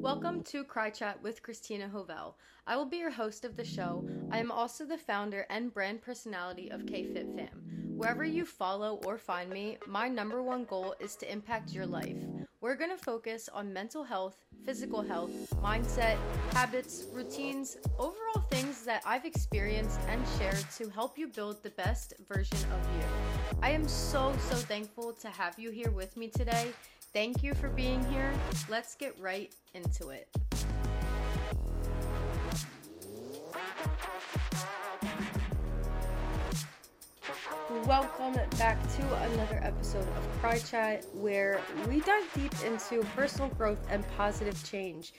Welcome to KRY.chat with Krystyna Hovell. I will be your host of the show. I am also the founder and brand personality of KFit Fam. Wherever you follow or find me, my number one goal is to impact your life. We're going to focus on mental health, physical health, mindset, habits, routines, overall things that I've experienced and shared to help you build the best version of you. I am so, so thankful to have you here with me today. Thank you for being here. Let's get right into it. Welcome back to another episode of KRY.chat where we dive deep into personal growth and positive change.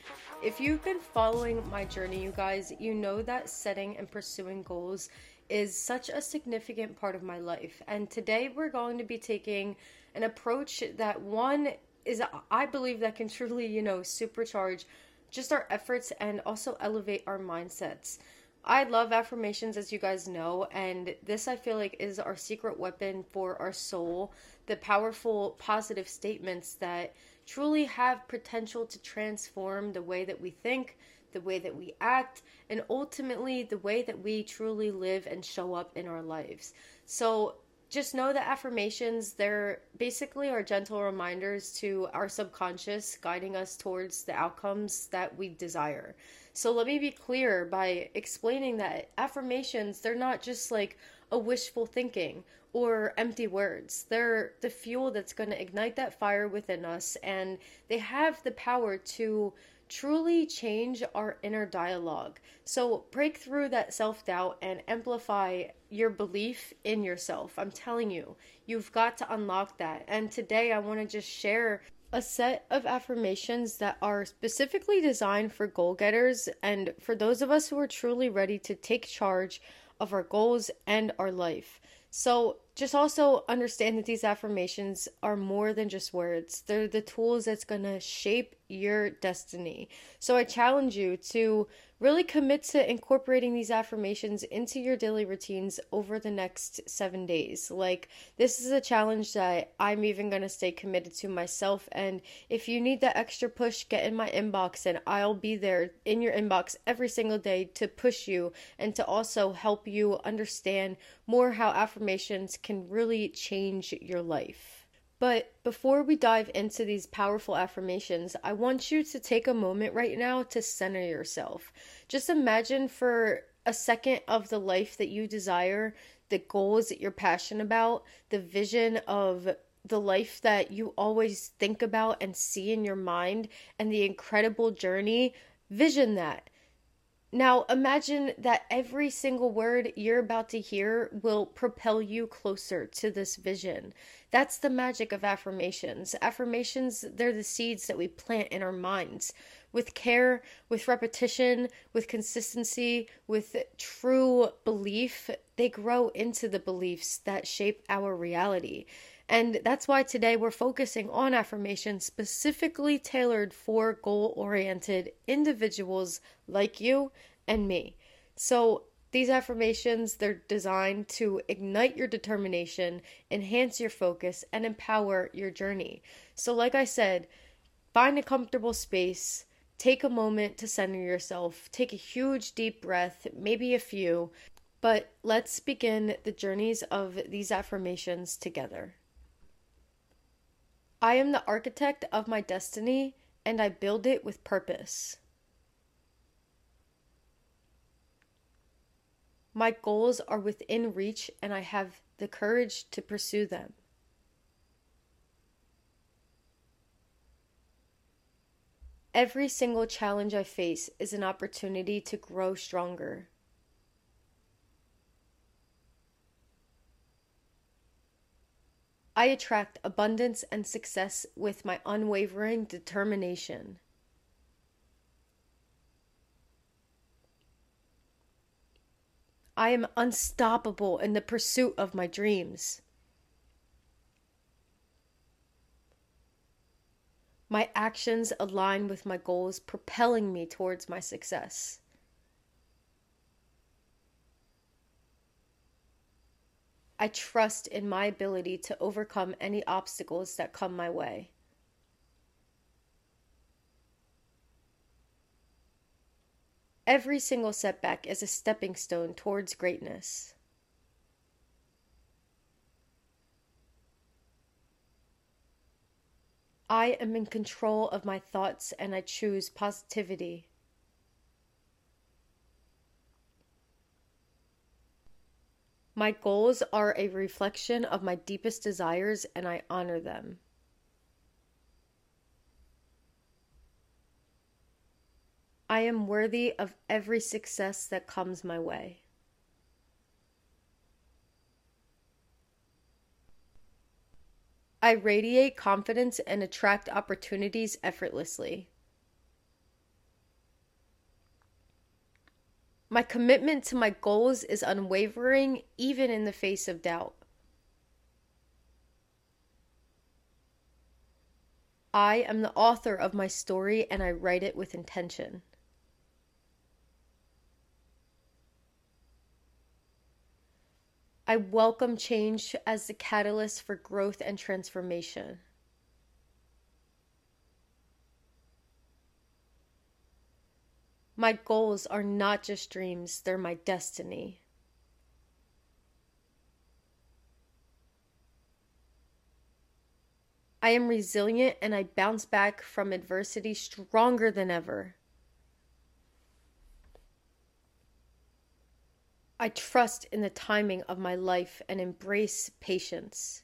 If you've been following my journey, you guys, you know that setting and pursuing goals is such a significant part of my life. And today we're going to be taking an approach that one is I believe that can truly, you know, supercharge just our efforts and also elevate our mindsets. I love affirmations, as you guys know, and this I feel like is our secret weapon for our soul. The powerful, positive statements that truly have potential to transform the way that we think, the way that we act, and ultimately the way that we truly live and show up in our lives. So, just know that affirmations. They're basically our gentle reminders to our subconscious guiding us towards the outcomes that we desire. So let me be clear by explaining that affirmations they're not just like a wishful thinking or empty words. They're the fuel that's going to ignite that fire within us and they have the power to truly change our inner dialogue. So break through that self doubt and amplify your belief in yourself. I'm telling you, you've got to unlock that. And today I want to just share a set of affirmations that are specifically designed for goal getters and for those of us who are truly ready to take charge of our goals and our life. So, just also understand that these affirmations are more than just words. They're the tools that's going to shape your destiny. So I challenge you to really commit to incorporating these affirmations into your daily routines over the next seven days. Like, this is a challenge that I'm even going to stay committed to myself. And if you need that extra push, get in my inbox, and I'll be there in your inbox every single day to push you and to also help you understand more how affirmations can really change your life. But before we dive into these powerful affirmations, I want you to take a moment right now to center yourself. Just imagine for a second of the life that you desire, the goals that you're passionate about, the vision of the life that you always think about and see in your mind, and the incredible journey. Vision that. Now, imagine that every single word you're about to hear will propel you closer to this vision. That's the magic of affirmations. Affirmations, they're the seeds that we plant in our minds. With care, with repetition, with consistency, with true belief, they grow into the beliefs that shape our reality. And that's why today we're focusing on affirmations specifically tailored for goal oriented individuals like you and me. So, these affirmations, they're designed to ignite your determination, enhance your focus, and empower your journey. So, like I said, find a comfortable space, take a moment to center yourself, take a huge deep breath, maybe a few, but let's begin the journeys of these affirmations together. I am the architect of my destiny and I build it with purpose. My goals are within reach and I have the courage to pursue them. Every single challenge I face is an opportunity to grow stronger. I attract abundance and success with my unwavering determination. I am unstoppable in the pursuit of my dreams. My actions align with my goals, propelling me towards my success. I trust in my ability to overcome any obstacles that come my way. every single setback is a stepping stone towards greatness. I am in control of my thoughts and I choose positivity. My goals are a reflection of my deepest desires and I honor them. I am worthy of every success that comes my way. I radiate confidence and attract opportunities effortlessly. My commitment to my goals is unwavering, even in the face of doubt. I am the author of my story and I write it with intention. I welcome change as the catalyst for growth and transformation. My goals are not just dreams, they're my destiny. I am resilient and I bounce back from adversity stronger than ever. I trust in the timing of my life and embrace patience.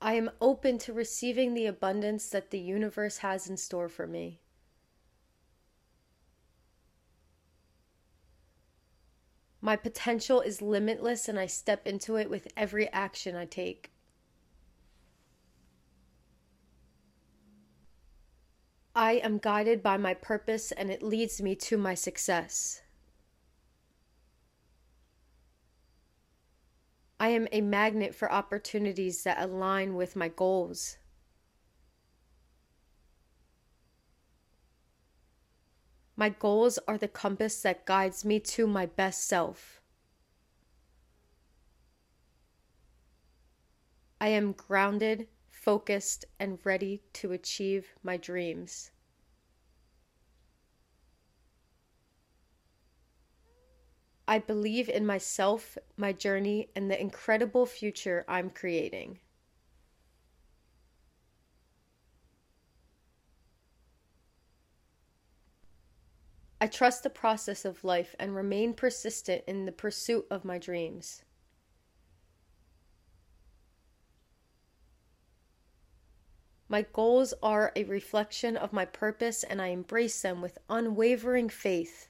I am open to receiving the abundance that the universe has in store for me. My potential is limitless and I step into it with every action I take. I am guided by my purpose and it leads me to my success. I am a magnet for opportunities that align with my goals. My goals are the compass that guides me to my best self. I am grounded, focused, and ready to achieve my dreams. I believe in myself, my journey, and the incredible future I'm creating. I trust the process of life and remain persistent in the pursuit of my dreams. My goals are a reflection of my purpose, and I embrace them with unwavering faith.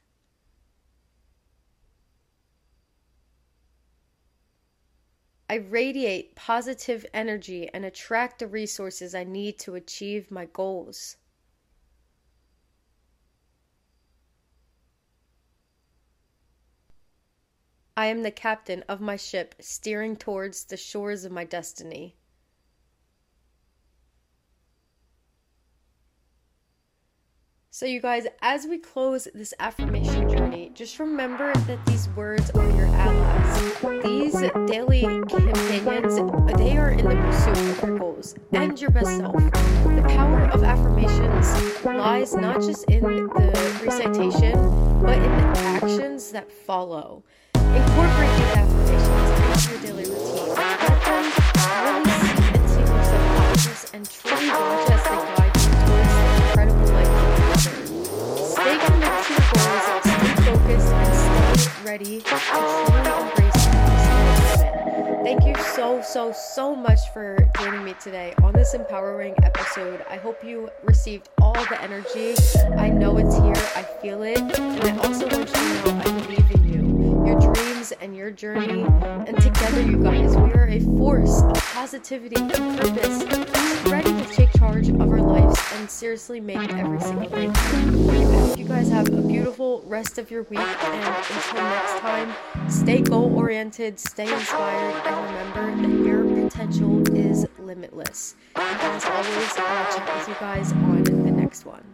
I radiate positive energy and attract the resources I need to achieve my goals. I am the captain of my ship, steering towards the shores of my destiny. So, you guys, as we close this affirmation journey, just remember that these words are your allies. These daily companions, they are in the pursuit of your goals and your best self. The power of affirmations lies not just in the recitation, but in the actions that follow. Incorporate these affirmations into your daily routine. So, much for joining me today on this empowering episode. I hope you received all the energy. I know it's here, I feel it, and I also want you to know I believe in you, your dreams, and your journey. And together, you guys, we are a force of positivity and purpose, ready to take charge of our lives and seriously make every single day you guys have a beautiful rest of your week. And until next time, stay goal oriented, stay inspired, and remember that your potential is limitless. And as always, I'll chat with you guys on the next one.